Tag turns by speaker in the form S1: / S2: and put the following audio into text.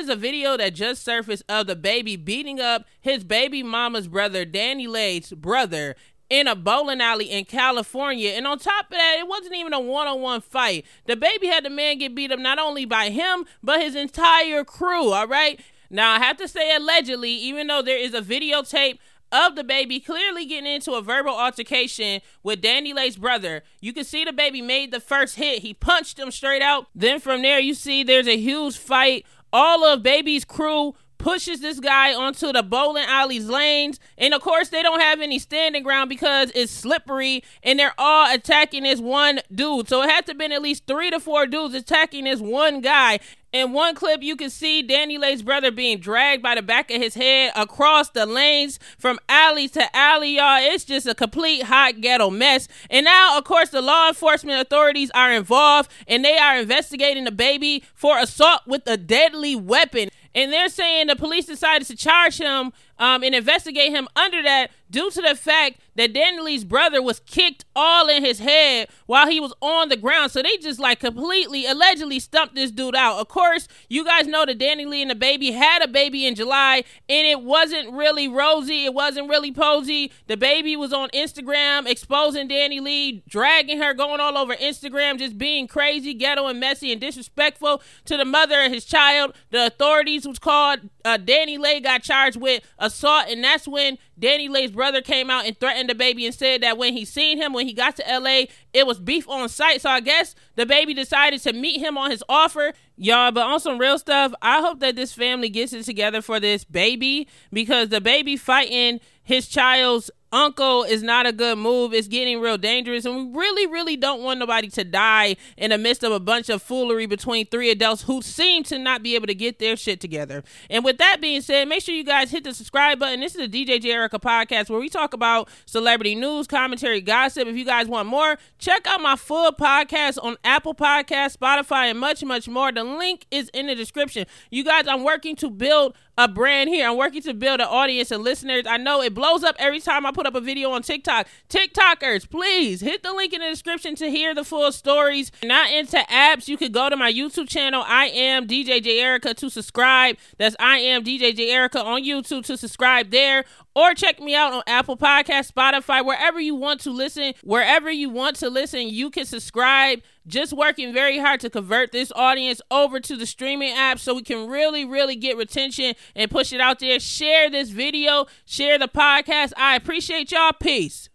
S1: is a video that just surfaced of DaBaby beating up his baby mama's brother, DaniLeigh's brother, in a bowling alley in California. And on top of that, it wasn't even a one on one fight. DaBaby had the man get beat up not only by him, but his entire crew, all right? Now, I have to say allegedly, even though there is a videotape of DaBaby clearly getting into a verbal altercation with Danny DaniLeigh's brother. You can see DaBaby made the first hit. He punched him straight out. Then from there, you see there's a huge fight. All of baby's crew pushes this guy onto the bowling alley's lanes. And of course, they don't have any standing ground because it's slippery and they're all attacking this one dude. So it had to have been at least three to four dudes attacking this one guy. In one clip, you can see DaniLeigh's brother being dragged by the back of his head across the lanes from alley to alley, y'all. It's just a complete hot ghetto mess. And now, of course, the law enforcement authorities are involved and they are investigating DaBaby for assault with a deadly weapon. And they're saying the police decided to charge him um, and investigate him under that due to the fact that DaniLeigh's brother was kicked all in his head while he was on the ground. So they just like completely, allegedly stumped this dude out. Of course, you guys know that DaniLeigh and DaBaby had a baby in July, and it wasn't really rosy. It wasn't really posy. DaBaby was on Instagram exposing DaniLeigh, dragging her, going all over Instagram, just being crazy, ghetto, and messy and disrespectful to the mother of his child. The authorities was called. Uh, Lee got charged with assault, and that's when DaniLeigh's brother came out and threatened DaBaby and said that when he seen him when he got to LA, it was beef on sight. So I guess DaBaby decided to meet him on his offer. Y'all, but on some real stuff, I hope that this family gets it together for this baby because DaBaby fighting his child's uncle is not a good move. It's getting real dangerous. And we really, really don't want nobody to die in the midst of a bunch of foolery between three adults who seem to not be able to get their shit together. And with that being said, make sure you guys hit the subscribe button. This is the DJ J Erica podcast where we talk about celebrity news, commentary, gossip. If you guys want more, check out my full podcast on Apple Podcast, Spotify, and much, much more. The link is in the description. You guys, I'm working to build a brand here. I'm working to build an audience and listeners. I know it blows up every time I put up a video on TikTok. TikTokers, please hit the link in the description to hear the full stories. Not into apps, you could go to my YouTube channel. I am DJ J Erica to subscribe. That's I am DJ J Erica on YouTube to subscribe there or check me out on Apple Podcast, Spotify, wherever you want to listen. Wherever you want to listen, you can subscribe. Just working very hard to convert this audience over to the streaming app so we can really, really get retention and push it out there. Share this video, share the podcast. I appreciate y'all. Peace.